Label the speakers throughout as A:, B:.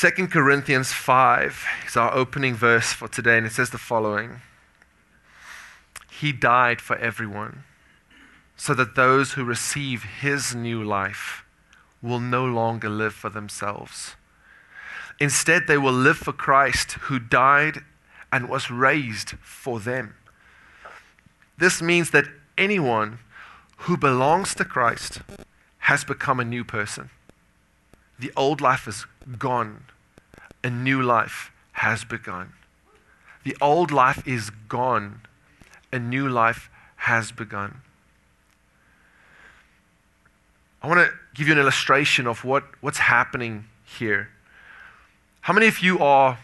A: 2 Corinthians 5 is our opening verse for today, and it says the following He died for everyone, so that those who receive His new life will no longer live for themselves. Instead, they will live for Christ, who died and was raised for them. This means that anyone who belongs to Christ has become a new person. The old life is gone, a new life has begun. The old life is gone, a new life has begun. I want to give you an illustration of what, what's happening here. How many of you are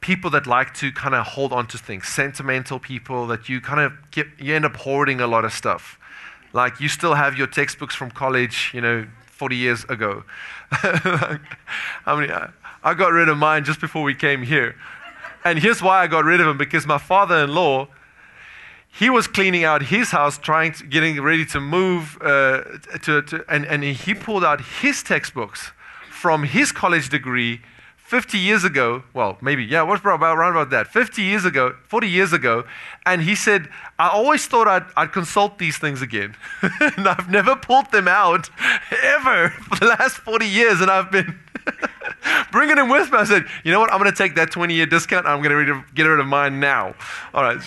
A: people that like to kind of hold on to things, sentimental people that you kind of get, you end up hoarding a lot of stuff? Like you still have your textbooks from college, you know, 40 years ago. I mean, I got rid of mine just before we came here. And here's why I got rid of them because my father in law, he was cleaning out his house, trying to, getting ready to move, uh, to, to, and, and he pulled out his textbooks from his college degree 50 years ago, well, maybe, yeah, what's about around about that? 50 years ago, 40 years ago, and he said, I always thought I'd, I'd consult these things again. and I've never pulled them out ever for the last 40 years, and I've been bringing them with me. I said, you know what, I'm going to take that 20 year discount, I'm going to get rid of mine now. All right.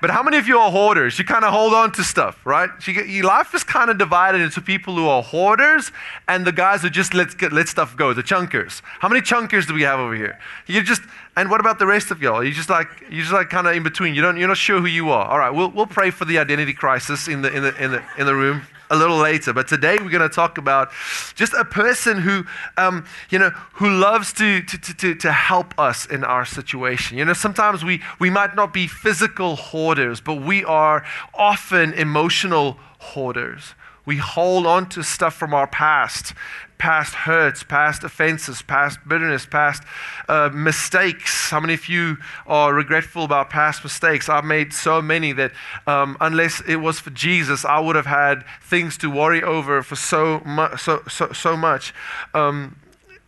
A: But how many of you are hoarders? You kind of hold on to stuff, right? your life is kind of divided into people who are hoarders and the guys who just let, let stuff go, the chunkers. How many chunkers do we have over here? You just, and what about the rest of y'all? You just like, you just like kind of in between. You don't, you're not sure who you are. All right, we'll, we'll pray for the identity crisis in the, in the, in the, in the room a little later. But today we're going to talk about just a person who, um, you know, who loves to, to, to, to help us in our situation. You know, sometimes we, we might not be physical hoarders, but we are often emotional hoarders. We hold on to stuff from our past past hurts, past offenses, past bitterness, past uh, mistakes. How many of you are regretful about past mistakes? I've made so many that um, unless it was for Jesus, I would have had things to worry over for so, mu- so, so, so much. Um,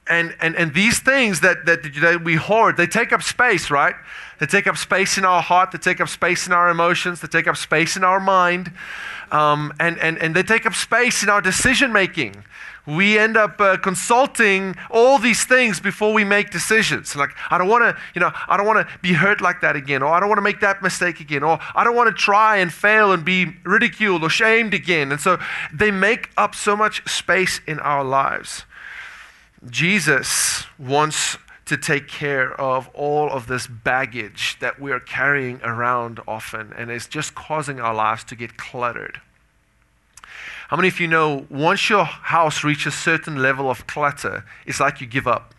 A: and, and, and these things that, that, that we hoard, they take up space, right? They take up space in our heart, they take up space in our emotions, they take up space in our mind, um, and, and, and they take up space in our decision making we end up uh, consulting all these things before we make decisions. Like, I don't want to, you know, I don't want to be hurt like that again, or I don't want to make that mistake again, or I don't want to try and fail and be ridiculed or shamed again. And so they make up so much space in our lives. Jesus wants to take care of all of this baggage that we're carrying around often, and it's just causing our lives to get cluttered. How many of you know once your house reaches a certain level of clutter, it's like you give up?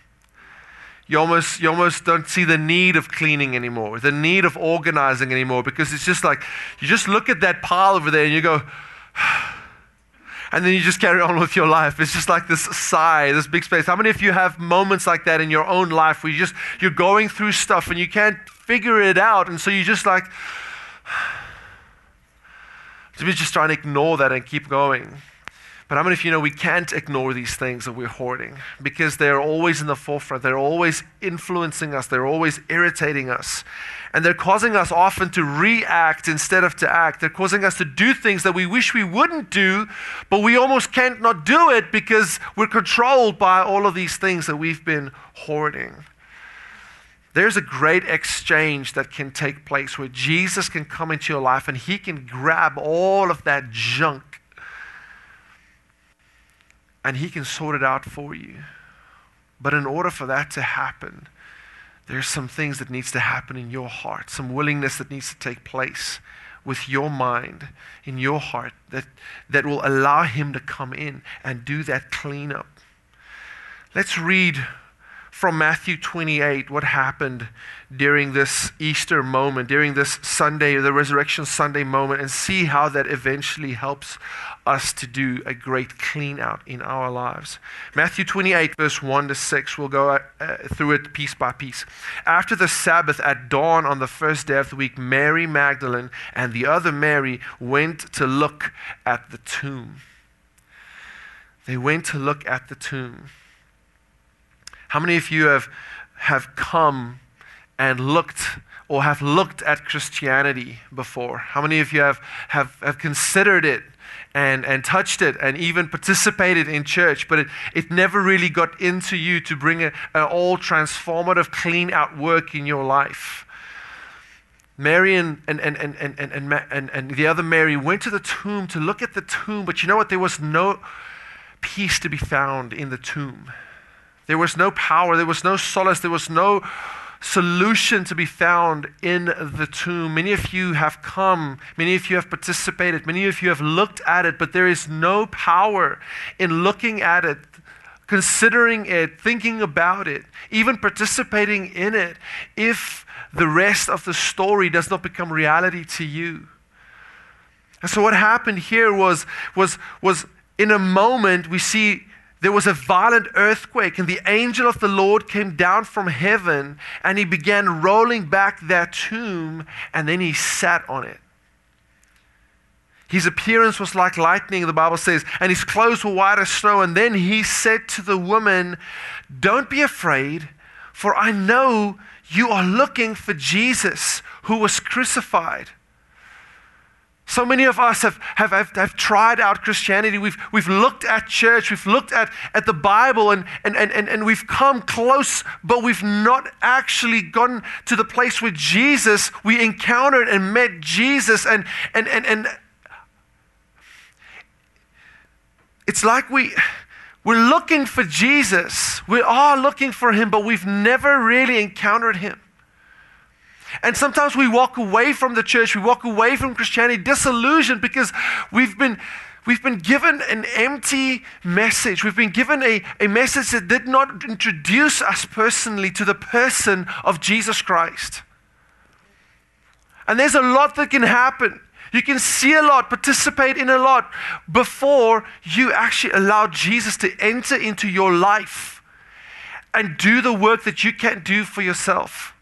A: You almost, you almost don't see the need of cleaning anymore, the need of organizing anymore, because it's just like you just look at that pile over there and you go, and then you just carry on with your life. It's just like this sigh, this big space. How many of you have moments like that in your own life where you just you're going through stuff and you can't figure it out, and so you just like so we're just trying to ignore that and keep going. But how many of you know we can't ignore these things that we're hoarding because they're always in the forefront. They're always influencing us. They're always irritating us. And they're causing us often to react instead of to act. They're causing us to do things that we wish we wouldn't do, but we almost can't not do it because we're controlled by all of these things that we've been hoarding. There's a great exchange that can take place where Jesus can come into your life and he can grab all of that junk and he can sort it out for you. But in order for that to happen, there's some things that needs to happen in your heart, some willingness that needs to take place with your mind in your heart that, that will allow him to come in and do that cleanup. Let's read from Matthew 28 what happened during this Easter moment, during this Sunday, the Resurrection Sunday moment, and see how that eventually helps us to do a great clean out in our lives. Matthew 28, verse 1 to 6, we'll go uh, through it piece by piece. After the Sabbath, at dawn on the first day of the week, Mary Magdalene and the other Mary went to look at the tomb. They went to look at the tomb. How many of you have, have come and looked or have looked at Christianity before? How many of you have, have, have considered it and, and touched it and even participated in church, but it, it never really got into you to bring an all transformative, clean out work in your life? Mary and, and, and, and, and, and, and, and the other Mary went to the tomb to look at the tomb, but you know what? There was no peace to be found in the tomb. There was no power, there was no solace, there was no solution to be found in the tomb. Many of you have come, many of you have participated, many of you have looked at it, but there is no power in looking at it, considering it, thinking about it, even participating in it if the rest of the story does not become reality to you. And so what happened here was was was in a moment we see there was a violent earthquake, and the angel of the Lord came down from heaven and he began rolling back that tomb, and then he sat on it. His appearance was like lightning, the Bible says, and his clothes were white as snow. And then he said to the woman, Don't be afraid, for I know you are looking for Jesus who was crucified. So many of us have, have, have, have, tried out Christianity. We've, we've looked at church, we've looked at, at the Bible, and, and, and, and we've come close, but we've not actually gotten to the place where Jesus, we encountered and met Jesus. And, and, and, and it's like we, we're looking for Jesus. We are looking for him, but we've never really encountered him. And sometimes we walk away from the church, we walk away from Christianity disillusioned because we've been, we've been given an empty message. We've been given a, a message that did not introduce us personally to the person of Jesus Christ. And there's a lot that can happen. You can see a lot, participate in a lot before you actually allow Jesus to enter into your life and do the work that you can't do for yourself.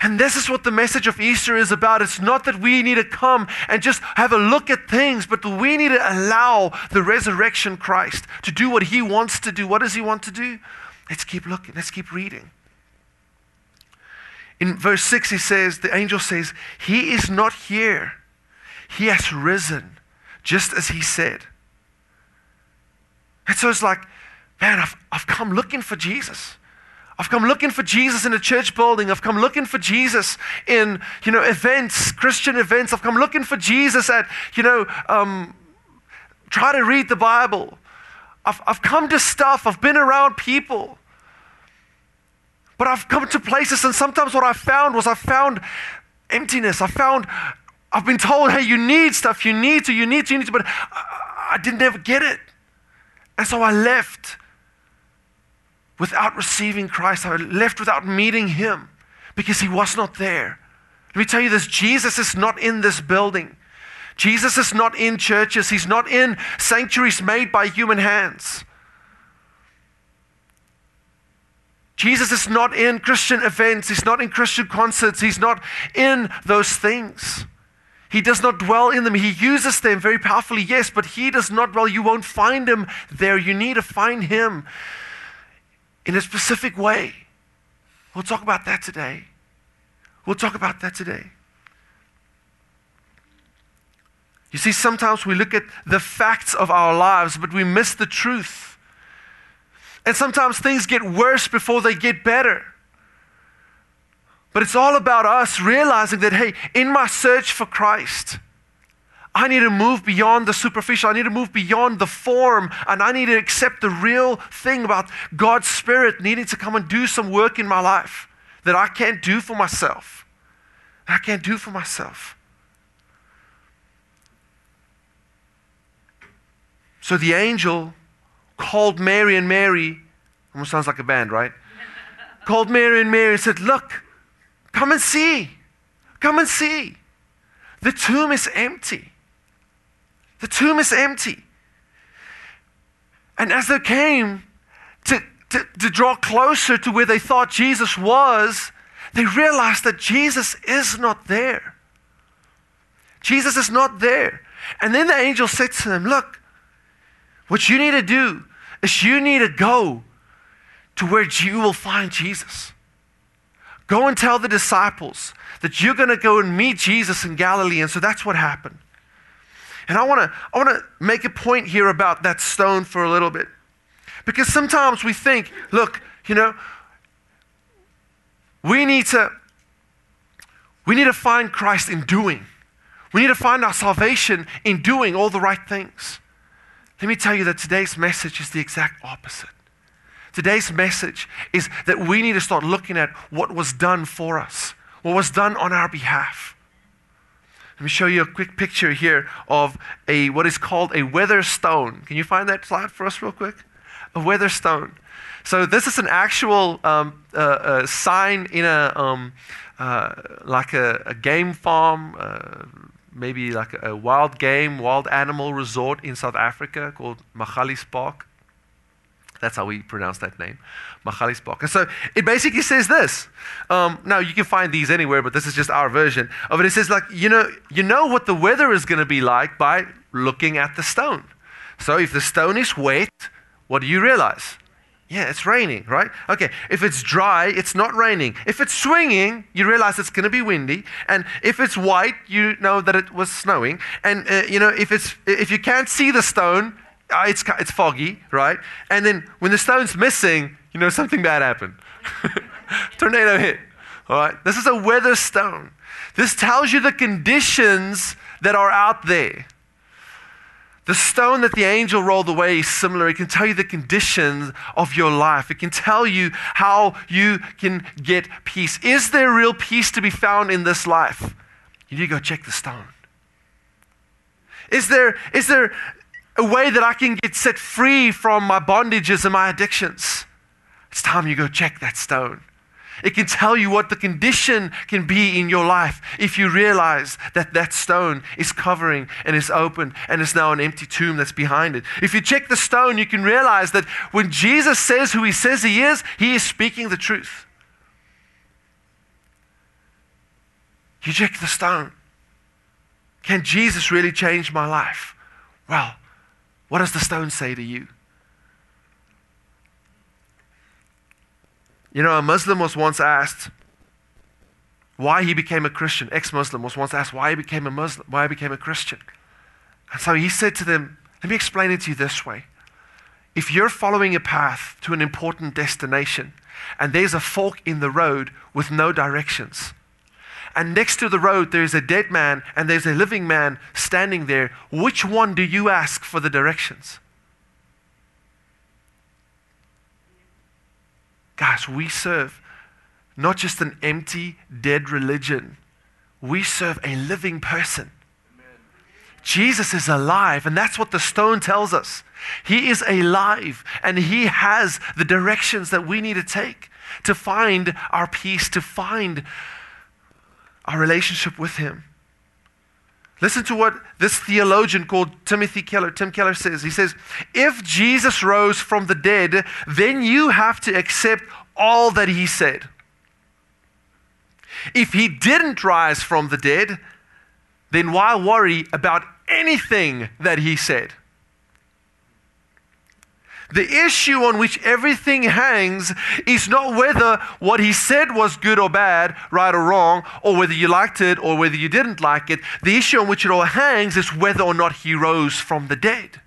A: And this is what the message of Easter is about. It's not that we need to come and just have a look at things, but we need to allow the resurrection Christ to do what he wants to do. What does he want to do? Let's keep looking, let's keep reading. In verse 6, he says, the angel says, He is not here. He has risen, just as he said. And so it's like, man, I've, I've come looking for Jesus. I've come looking for Jesus in a church building. I've come looking for Jesus in, you know, events, Christian events. I've come looking for Jesus at, you know, um, try to read the Bible. I've, I've come to stuff. I've been around people. But I've come to places, and sometimes what I found was I found emptiness. I found, I've been told, hey, you need stuff, you need to, you need to, you need to, but I, I didn't ever get it. And so I left without receiving Christ. I left without meeting Him because He was not there. Let me tell you this Jesus is not in this building. Jesus is not in churches. He's not in sanctuaries made by human hands. Jesus is not in Christian events. He's not in Christian concerts. He's not in those things. He does not dwell in them. He uses them very powerfully, yes, but He does not dwell. You won't find Him there. You need to find Him in a specific way. We'll talk about that today. We'll talk about that today. You see, sometimes we look at the facts of our lives, but we miss the truth. And sometimes things get worse before they get better. But it's all about us realizing that, hey, in my search for Christ, I need to move beyond the superficial. I need to move beyond the form. And I need to accept the real thing about God's Spirit needing to come and do some work in my life that I can't do for myself. I can't do for myself. So the angel called Mary and Mary, almost sounds like a band, right? called Mary and Mary and said, Look, come and see. Come and see. The tomb is empty. The tomb is empty. And as they came to, to, to draw closer to where they thought Jesus was, they realized that Jesus is not there. Jesus is not there. And then the angel said to them, Look, what you need to do is you need to go to where you will find Jesus. Go and tell the disciples that you're going to go and meet Jesus in Galilee. And so that's what happened. And I want to I want to make a point here about that stone for a little bit. Because sometimes we think, look, you know, we need to we need to find Christ in doing. We need to find our salvation in doing all the right things. Let me tell you that today's message is the exact opposite. Today's message is that we need to start looking at what was done for us, what was done on our behalf. Let me show you a quick picture here of a what is called a weather stone. Can you find that slide for us real quick? A weather stone. So this is an actual um, uh, uh, sign in a um, uh, like a, a, game farm, uh, maybe like a, wild game, wild animal resort in South Africa called Magaliespark. That's how we pronounce that name, Magaliespark. And so it basically says this. Um, now you can find these anywhere, but this is just our version of it. It says like you know you know what the weather is going to be like by looking at the stone. So if the stone is wet, what do you realize? Yeah, it's raining, right? Okay, if it's dry, it's not raining. If it's swinging, you realize it's going to be windy. And if it's white, you know that it was snowing. And uh, you know, if it's if you can't see the stone, Uh, it's, it's foggy, right? And then when the stone's missing, you know something bad happened. Tornado hit. All right? This is a weather stone. This tells you the conditions that are out there. The stone that the angel rolled away is similar. It can tell you the conditions of your life. It can tell you how you can get peace. Is there real peace to be found in this life? You need to go check the stone. Is there, is there a way that I can get set free from my bondages and my addictions. It's time you go check that stone. It can tell you what the condition can be in your life if you realize that that stone is covering and is open and is now an empty tomb that's behind it. If you check the stone, you can realize that when Jesus says who he says he is, he is speaking the truth. You check the stone. Can Jesus really change my life? Well, what does the stone say to you? You know, a Muslim was once asked why he became a Christian. Ex Muslim was once asked why he became a Muslim, why he became a Christian. And so he said to them, Let me explain it to you this way. If you're following a path to an important destination and there's a fork in the road with no directions, and next to the road there is a dead man and there's a living man standing there, which one do you ask for the directions? Guys, we serve not just an empty, dead religion, we serve a living person. Jesus is alive, and that's what the stone tells us. He is alive, and He has the directions that we need to take to find our peace, to find our relationship with Him. Listen to what this theologian called Timothy Keller, Tim Keller says. He says, If Jesus rose from the dead, then you have to accept all that he said. If he didn't rise from the dead, then why worry about anything that he said? The issue on which everything hangs is not whether what he said was good or bad, right or wrong, or whether you liked it or whether you didn't like it. The issue on which it all hangs is whether or not he rose from the dead.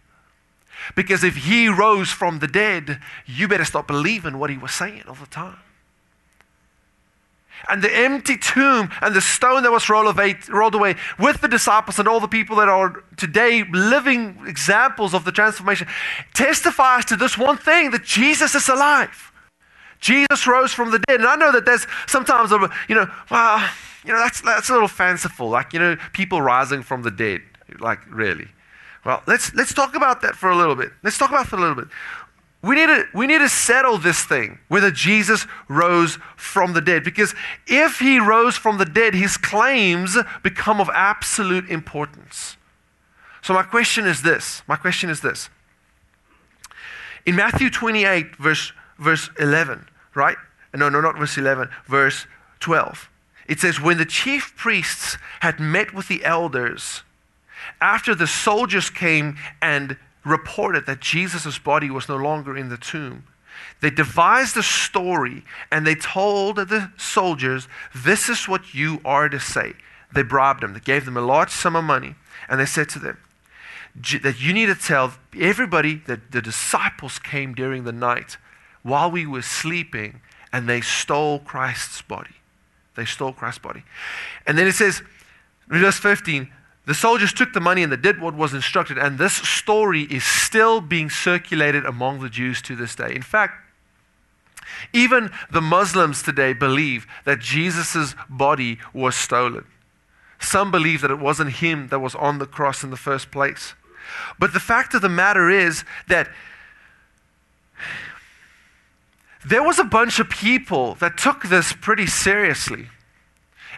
A: Because if he rose from the dead, you better stop believing what he was saying all the time and the empty tomb and the stone that was rolled away, with the disciples and all the people that are today living examples of the transformation testifies to this one thing that Jesus is alive. Jesus rose from the dead. And I know that there's sometimes, a, you know, well, you know, that's, that's a little fanciful. Like, you know, people rising from the dead. Like, really. Well, let's, let's talk about that for a little bit. Let's talk about that for a little bit. We need, to, we need to settle this thing whether Jesus rose from the dead. Because if he rose from the dead, his claims become of absolute importance. So, my question is this my question is this. In Matthew 28, verse, verse 11, right? No, no, not verse 11, verse 12. It says, When the chief priests had met with the elders, after the soldiers came and reported that Jesus' body was no longer in the tomb, They devised a story and they told the soldiers, This is what you are to say. They bribed them, they gave them a large sum of money, and they said to them, that you need to tell everybody that the disciples came during the night while we were sleeping and they stole Christ's body. They stole Christ's body. And then it says, verse 15, the soldiers took the money and they did what was instructed, and this story is still being circulated among the Jews to this day. In fact, even the Muslims today believe that Jesus' body was stolen. Some believe that it wasn't him that was on the cross in the first place. But the fact of the matter is that there was a bunch of people that took this pretty seriously.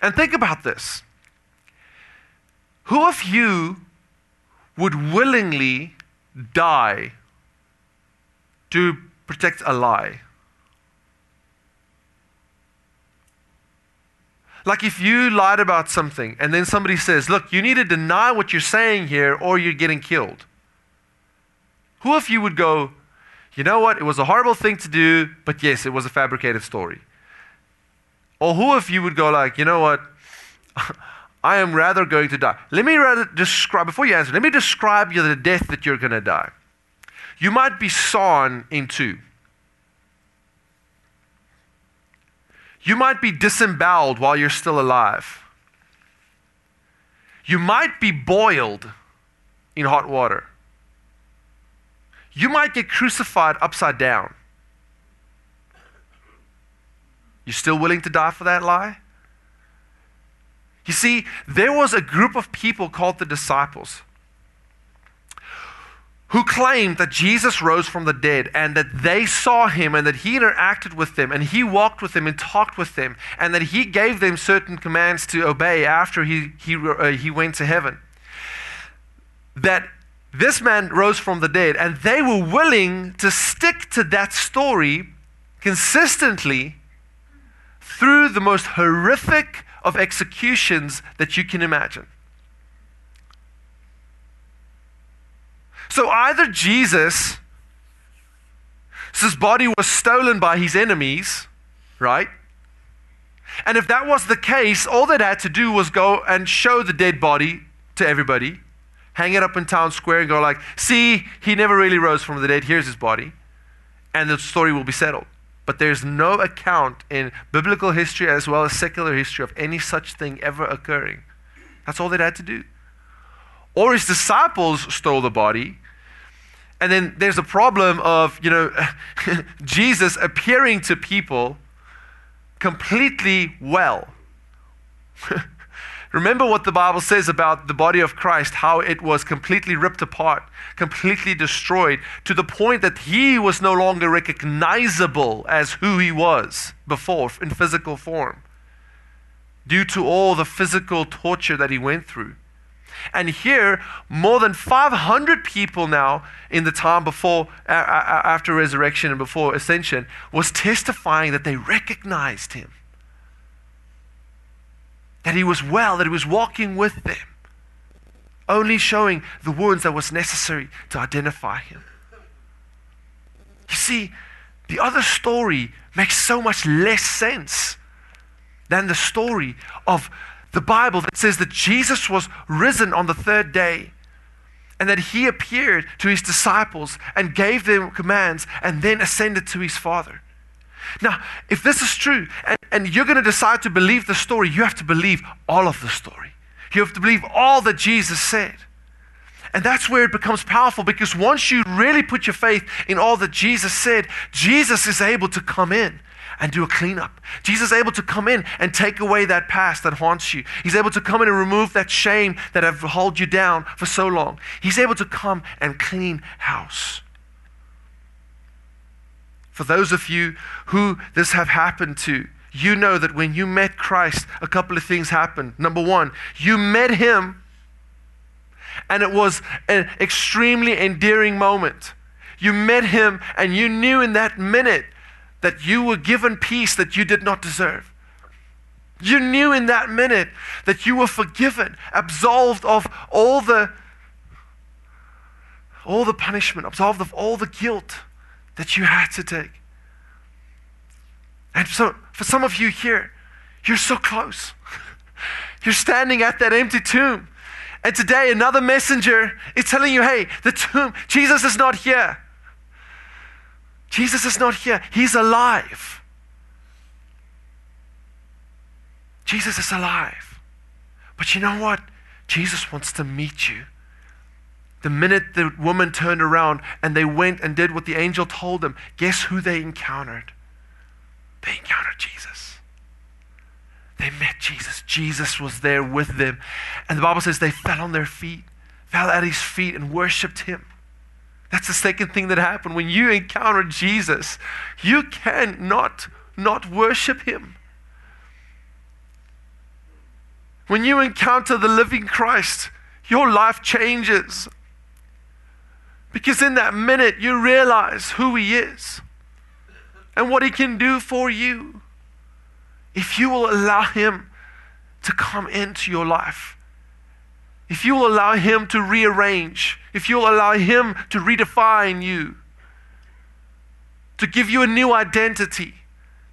A: And think about this who of you would willingly die to protect a lie? Like if you lied about something and then somebody says, Look, you need to deny what you're saying here or you're getting killed. Who of you would go, You know what? It was a horrible thing to do, but yes, it was a fabricated story. Or who of you would go, like, You know what? I am rather going to die. Let me rather describe, before you answer, let me describe you the death that you're going to die. You might be sawn in two. You might be disemboweled while you're still alive. You might be boiled in hot water. You might get crucified upside down. You still willing to die for that lie? You see, there was a group of people called the disciples who claimed that Jesus rose from the dead and that they saw him and that he interacted with them and he walked with them and talked with them and that he gave them certain commands to obey after he, he, uh, he went to heaven. That this man rose from the dead and they were willing to stick to that story consistently through the most horrific of executions that you can imagine. So either Jesus, his body was stolen by his enemies, right? And if that was the case, all they had to do was go and show the dead body to everybody, hang it up in town square, and go like, "See, he never really rose from the dead. Here's his body," and the story will be settled. But there's no account in biblical history as well as secular history of any such thing ever occurring. That's all they had to do. Or his disciples stole the body, and then there's a problem of, you know, Jesus appearing to people completely well. Remember what the Bible says about the body of Christ, how it was completely ripped apart, completely destroyed, to the point that he was no longer recognizable as who he was before in physical form, due to all the physical torture that he went through. And here, more than 500 people now in the time before, after resurrection and before ascension, was testifying that they recognized him. That he was well, that he was walking with them, only showing the wounds that was necessary to identify him. You see, the other story makes so much less sense than the story of the Bible that says that Jesus was risen on the third day and that he appeared to his disciples and gave them commands and then ascended to his Father. Now, if this is true and, and you're going to decide to believe the story, you have to believe all of the story. You have to believe all that Jesus said. And that's where it becomes powerful because once you really put your faith in all that Jesus said, Jesus is able to come in and do a cleanup. Jesus is able to come in and take away that past that haunts you. He's able to come in and remove that shame that have held you down for so long. He's able to come and clean house. For those of you who this have happened to, you know that when you met Christ, a couple of things happened. Number one, you met him, and it was an extremely endearing moment. You met him, and you knew in that minute that you were given peace that you did not deserve. You knew in that minute that you were forgiven, absolved of all the all the punishment, absolved of all the guilt that you had to take. And so, for some of you here, you're so close. You're standing at that empty tomb. And today, another messenger is telling you, hey, the tomb, Jesus is not here. Jesus is not here. He's alive. Jesus is alive. But you know what? Jesus wants to meet you. The minute the woman turned around and they went and did what the angel told them, guess who they encountered? They encountered Jesus. They met Jesus. Jesus was there with them. And the Bible says they fell on their feet, fell at his feet, and worshiped him. That's the second thing that happened. When you encounter Jesus, you cannot not worship him. When you encounter the living Christ, your life changes. Because in that minute, you realize who He is and what He can do for you. If you will allow Him to come into your life, if you will allow Him to rearrange, if you'll allow Him to redefine you, to give you a new identity,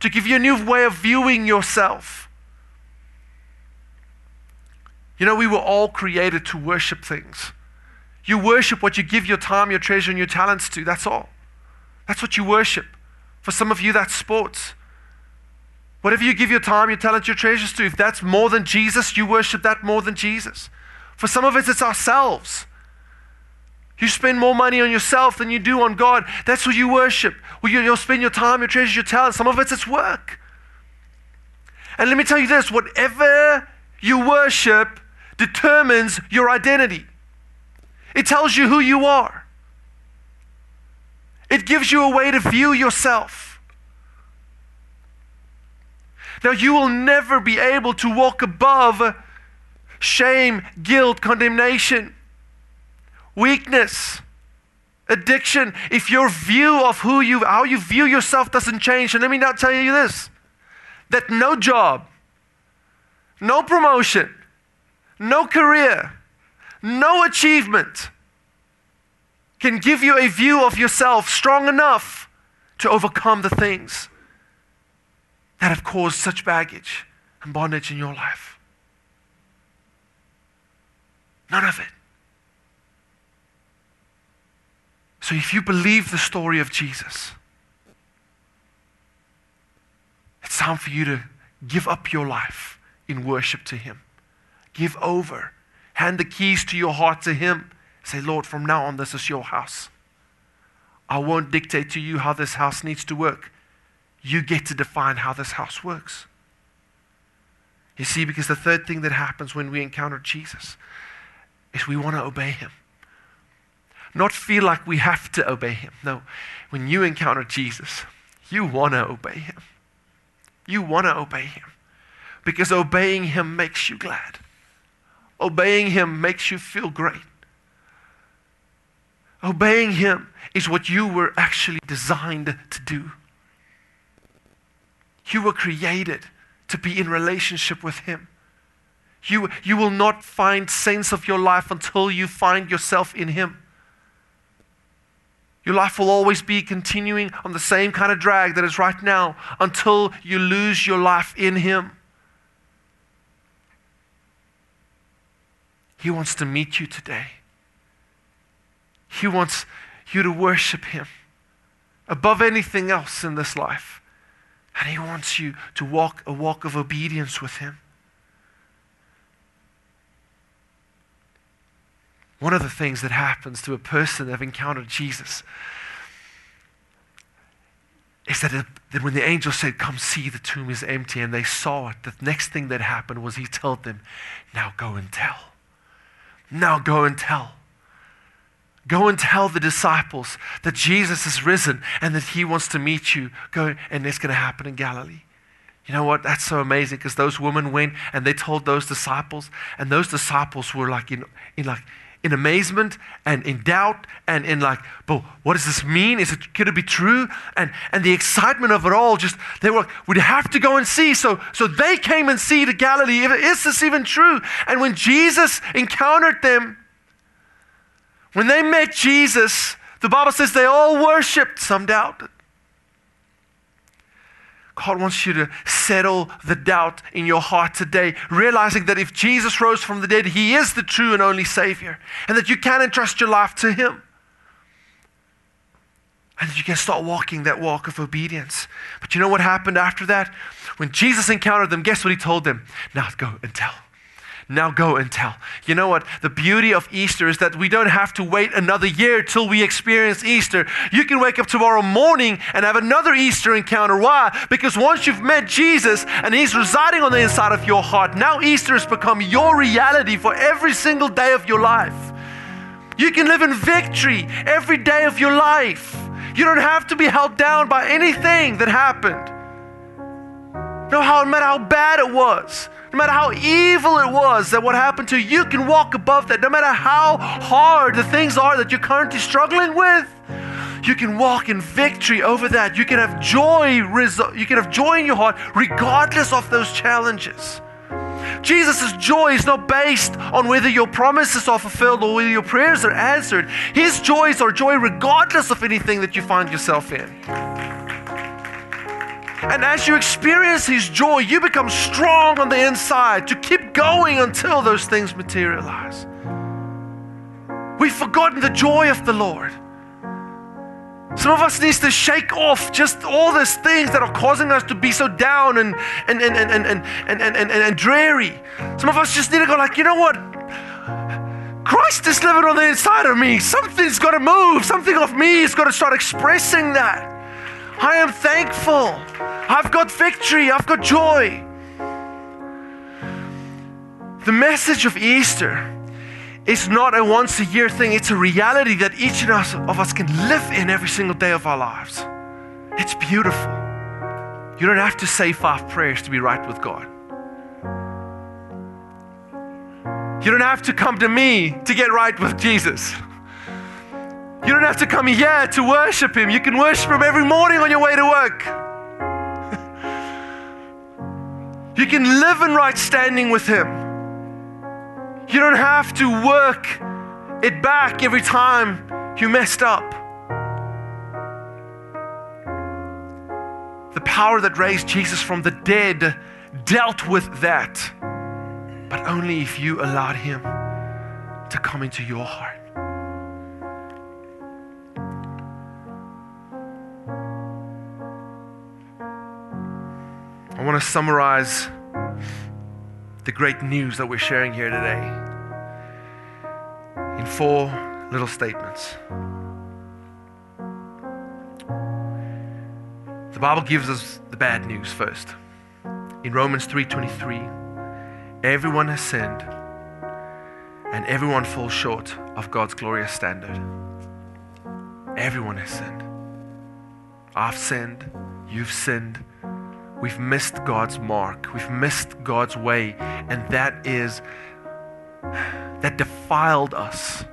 A: to give you a new way of viewing yourself. You know, we were all created to worship things. You worship what you give your time, your treasure, and your talents to. That's all. That's what you worship. For some of you, that's sports. Whatever you give your time, your talent, your treasures to, if that's more than Jesus, you worship that more than Jesus. For some of us, it's ourselves. You spend more money on yourself than you do on God. That's what you worship. Well, you'll spend your time, your treasures, your talent. Some of it's it's work. And let me tell you this whatever you worship determines your identity. It tells you who you are. It gives you a way to view yourself. Now, you will never be able to walk above shame, guilt, condemnation, weakness, addiction if your view of who you how you view yourself doesn't change. And let me not tell you this that no job, no promotion, no career, no achievement can give you a view of yourself strong enough to overcome the things that have caused such baggage and bondage in your life. None of it. So if you believe the story of Jesus, it's time for you to give up your life in worship to Him. Give over Hand the keys to your heart to Him. Say, Lord, from now on, this is your house. I won't dictate to you how this house needs to work. You get to define how this house works. You see, because the third thing that happens when we encounter Jesus is we want to obey Him. Not feel like we have to obey Him. No, when you encounter Jesus, you want to obey Him. You want to obey Him because obeying Him makes you glad. Obeying Him makes you feel great. Obeying Him is what you were actually designed to do. You were created to be in relationship with Him. You, you will not find sense of your life until you find yourself in Him. Your life will always be continuing on the same kind of drag that is right now until you lose your life in Him. He wants to meet you today. He wants you to worship Him above anything else in this life. And He wants you to walk a walk of obedience with Him. One of the things that happens to a person that have encountered Jesus is that, it, that when the angel said, Come see, the tomb is empty, and they saw it, the next thing that happened was he told them, Now go and tell. Now go and tell. Go and tell the disciples that Jesus is risen and that he wants to meet you. Go, and it's going to happen in Galilee. You know what? That's so amazing because those women went and they told those disciples, and those disciples were like in, in like in amazement and in doubt and in like, but what does this mean? Is it could it be true? And and the excitement of it all, just they were we'd have to go and see. So so they came and see to Galilee. Is this even true? And when Jesus encountered them, when they met Jesus, the Bible says they all worshipped, some doubted. God wants you to settle the doubt in your heart today, realizing that if Jesus rose from the dead, He is the true and only Savior, and that you can entrust your life to Him. And that you can start walking that walk of obedience. But you know what happened after that? When Jesus encountered them, guess what He told them? Now go and tell. Now go and tell. You know what? The beauty of Easter is that we don't have to wait another year till we experience Easter. You can wake up tomorrow morning and have another Easter encounter. Why? Because once you've met Jesus and He's residing on the inside of your heart, now Easter has become your reality for every single day of your life. You can live in victory every day of your life. You don't have to be held down by anything that happened. No, how, matter how bad it was, no matter how evil it was that what happened to you, you can walk above that. No matter how hard the things are that you're currently struggling with, you can walk in victory over that. You can have joy, you can have joy in your heart regardless of those challenges. Jesus' joy is not based on whether your promises are fulfilled or whether your prayers are answered. His joys are joy regardless of anything that you find yourself in. And as you experience His joy, you become strong on the inside to keep going until those things materialize. We've forgotten the joy of the Lord. Some of us needs to shake off just all these things that are causing us to be so down and and and and and and and, and, and, and dreary. Some of us just need to go like, you know what? Christ is living on the inside of me. Something's got to move. Something of me is got to start expressing that. I am thankful. I've got victory. I've got joy. The message of Easter is not a once a year thing, it's a reality that each of us of us can live in every single day of our lives. It's beautiful. You don't have to say five prayers to be right with God. You don't have to come to me to get right with Jesus. You don't have to come here to worship Him. You can worship Him every morning on your way to work. you can live in right standing with Him. You don't have to work it back every time you messed up. The power that raised Jesus from the dead dealt with that, but only if you allowed Him to come into your heart. I want to summarize the great news that we're sharing here today in four little statements. The Bible gives us the bad news first. In Romans 3:23, everyone has sinned and everyone falls short of God's glorious standard. Everyone has sinned. I've sinned, you've sinned, We've missed God's mark. We've missed God's way. And that is, that defiled us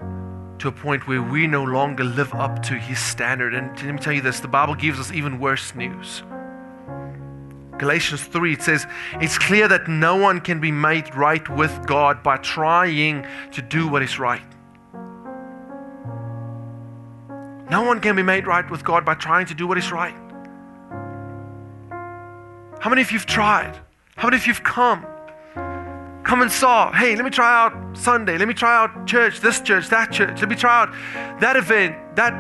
A: to a point where we no longer live up to His standard. And let me tell you this the Bible gives us even worse news. Galatians 3, it says, It's clear that no one can be made right with God by trying to do what is right. No one can be made right with God by trying to do what is right. How many of you've tried? How many of you've come? Come and saw, hey, let me try out Sunday. Let me try out church, this church, that church. Let me try out that event, that.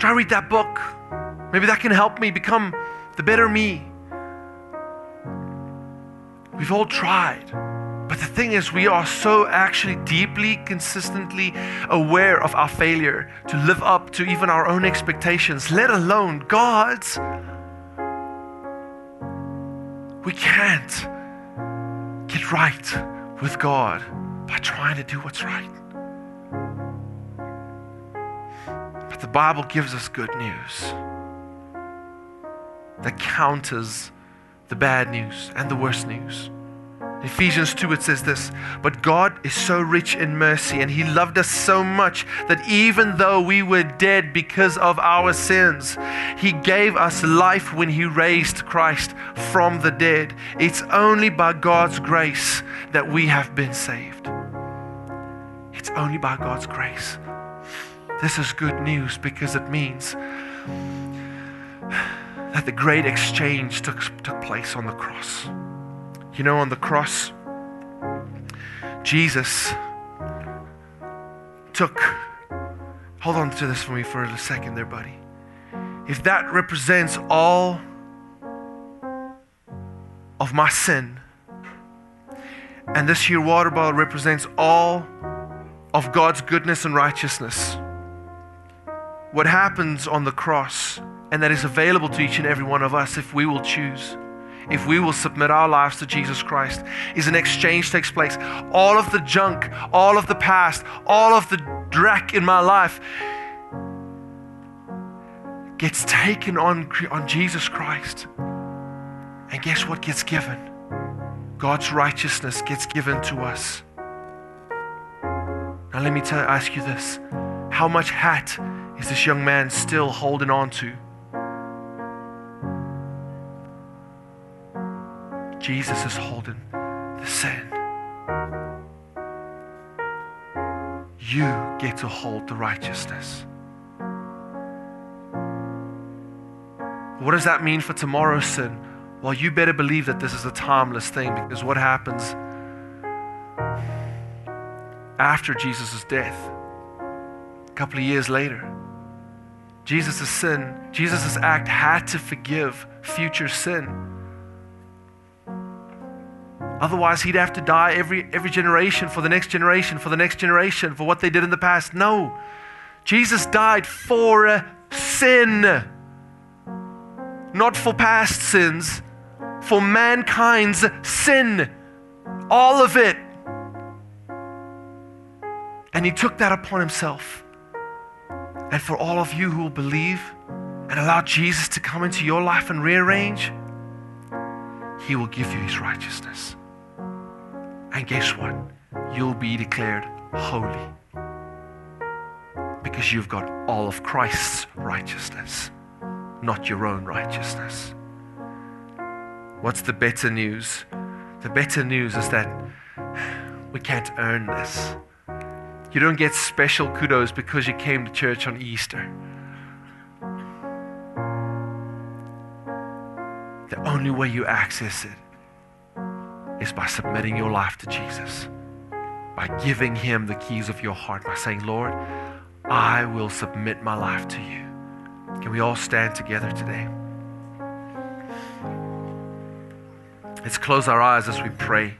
A: Try read that book. Maybe that can help me become the better me. We've all tried. But the thing is, we are so actually deeply, consistently aware of our failure to live up to even our own expectations, let alone God's. We can't get right with God by trying to do what's right. But the Bible gives us good news that counters the bad news and the worst news. Ephesians 2, it says this But God is so rich in mercy, and He loved us so much that even though we were dead because of our sins, He gave us life when He raised Christ from the dead. It's only by God's grace that we have been saved. It's only by God's grace. This is good news because it means that the great exchange took, took place on the cross. You know, on the cross, Jesus took, hold on to this for me for a second there, buddy. If that represents all of my sin, and this here water bottle represents all of God's goodness and righteousness, what happens on the cross, and that is available to each and every one of us if we will choose if we will submit our lives to Jesus Christ, is an exchange takes place. All of the junk, all of the past, all of the dreck in my life gets taken on, on Jesus Christ. And guess what gets given? God's righteousness gets given to us. Now, let me tell, ask you this how much hat is this young man still holding on to? Jesus is holding the sin. You get to hold the righteousness. What does that mean for tomorrow's sin? Well, you better believe that this is a timeless thing because what happens after Jesus' death, a couple of years later, Jesus' sin, Jesus' act had to forgive future sin. Otherwise, he'd have to die every, every generation for the next generation, for the next generation, for what they did in the past. No. Jesus died for uh, sin, not for past sins, for mankind's sin. All of it. And he took that upon himself. And for all of you who will believe and allow Jesus to come into your life and rearrange, he will give you his righteousness. And guess what? You'll be declared holy because you've got all of Christ's righteousness, not your own righteousness. What's the better news? The better news is that we can't earn this. You don't get special kudos because you came to church on Easter. The only way you access it is by submitting your life to Jesus, by giving Him the keys of your heart, by saying, Lord, I will submit my life to you. Can we all stand together today? Let's close our eyes as we pray.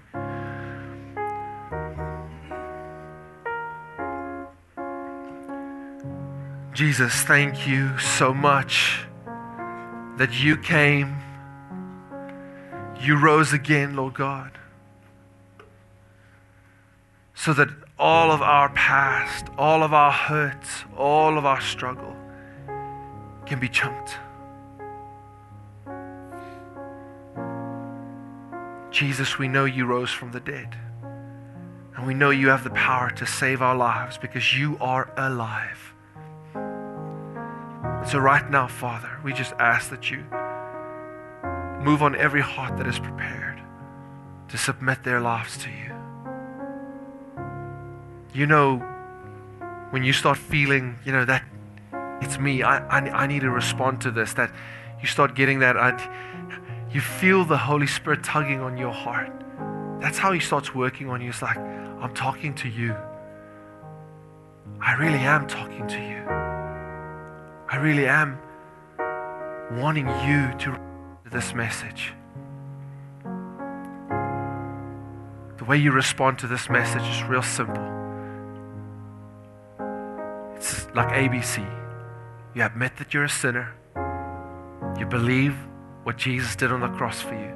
A: Jesus, thank you so much that you came you rose again, Lord God, so that all of our past, all of our hurts, all of our struggle can be chunked. Jesus, we know you rose from the dead. And we know you have the power to save our lives because you are alive. so, right now, Father, we just ask that you Move on every heart that is prepared to submit their lives to you. You know, when you start feeling, you know, that it's me, I, I, I need to respond to this, that you start getting that, I, you feel the Holy Spirit tugging on your heart. That's how He starts working on you. It's like, I'm talking to you. I really am talking to you. I really am wanting you to this message. The way you respond to this message is real simple. It's like ABC. You admit that you're a sinner, you believe what Jesus did on the cross for you,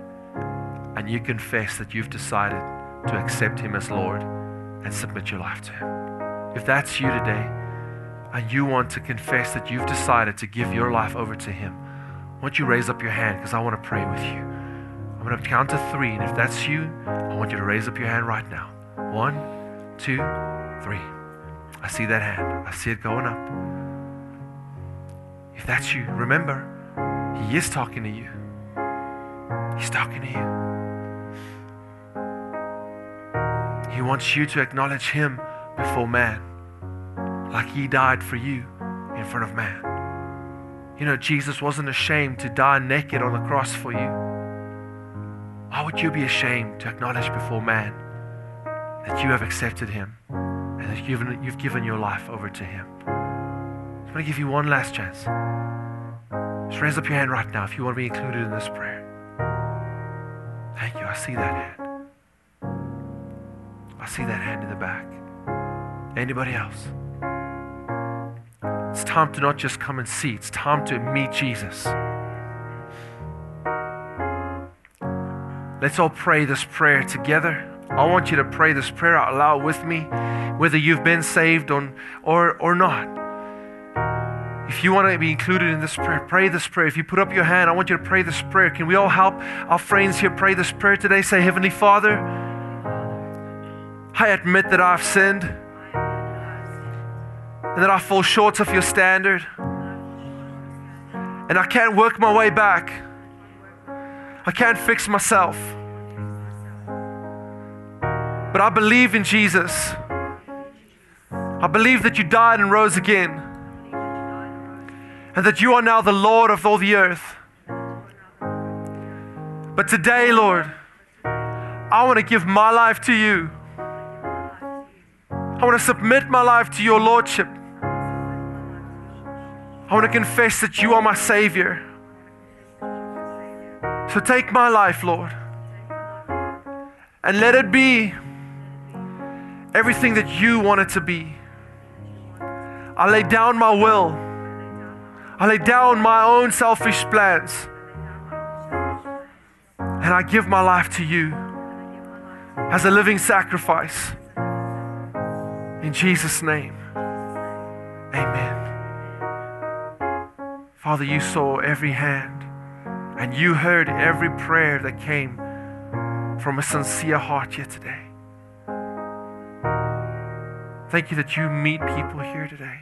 A: and you confess that you've decided to accept Him as Lord and submit your life to Him. If that's you today, and you want to confess that you've decided to give your life over to Him, want you to raise up your hand because I want to pray with you. I'm going to count to three, and if that's you, I want you to raise up your hand right now. One, two, three. I see that hand. I see it going up. If that's you, remember, He is talking to you. He's talking to you. He wants you to acknowledge Him before man, like He died for you in front of man. You know, Jesus wasn't ashamed to die naked on the cross for you. Why would you be ashamed to acknowledge before man that you have accepted him and that you've given, you've given your life over to him? I'm going to give you one last chance. Just raise up your hand right now if you want to be included in this prayer. Thank you. I see that hand. I see that hand in the back. Anybody else? Time to not just come and see, it's time to meet Jesus. Let's all pray this prayer together. I want you to pray this prayer out loud with me, whether you've been saved on, or, or not. If you want to be included in this prayer, pray this prayer. If you put up your hand, I want you to pray this prayer. Can we all help our friends here pray this prayer today? Say, Heavenly Father, I admit that I've sinned and that I fall short of your standard. And I can't work my way back. I can't fix myself. But I believe in Jesus. I believe that you died and rose again. And that you are now the Lord of all the earth. But today, Lord, I want to give my life to you. I want to submit my life to your Lordship. I want to confess that you are my Savior. So take my life, Lord, and let it be everything that you want it to be. I lay down my will, I lay down my own selfish plans, and I give my life to you as a living sacrifice. In Jesus' name, amen. Father, you saw every hand and you heard every prayer that came from a sincere heart here today. Thank you that you meet people here today.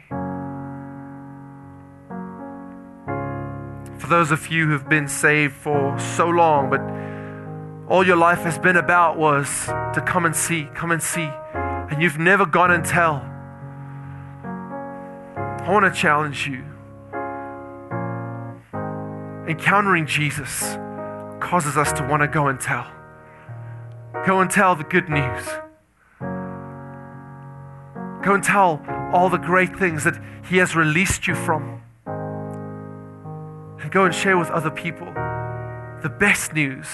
A: For those of you who've been saved for so long, but all your life has been about was to come and see, come and see, and you've never gone and tell. I want to challenge you encountering Jesus causes us to want to go and tell. Go and tell the good news. Go and tell all the great things that He has released you from. And go and share with other people. The best news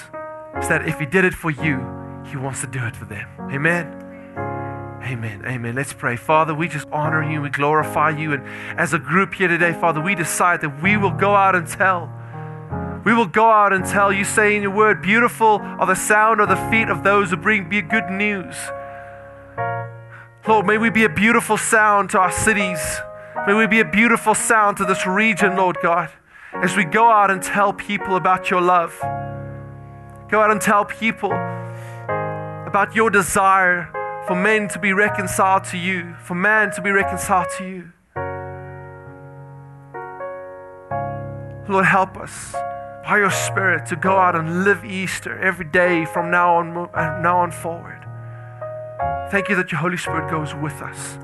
A: is that if He did it for you, He wants to do it for them. Amen. Amen. Amen. Let's pray. Father, we just honor you, we glorify you. And as a group here today, Father, we decide that we will go out and tell we will go out and tell you, saying your word, beautiful are the sound of the feet of those who bring good news. Lord, may we be a beautiful sound to our cities. May we be a beautiful sound to this region, Lord God, as we go out and tell people about your love. Go out and tell people about your desire for men to be reconciled to you, for man to be reconciled to you. Lord, help us by your Spirit to go out and live Easter every day from now on, uh, now on forward. Thank you that your Holy Spirit goes with us.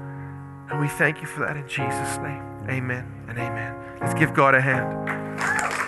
A: And we thank you for that in Jesus' name. Amen and amen. Let's give God a hand.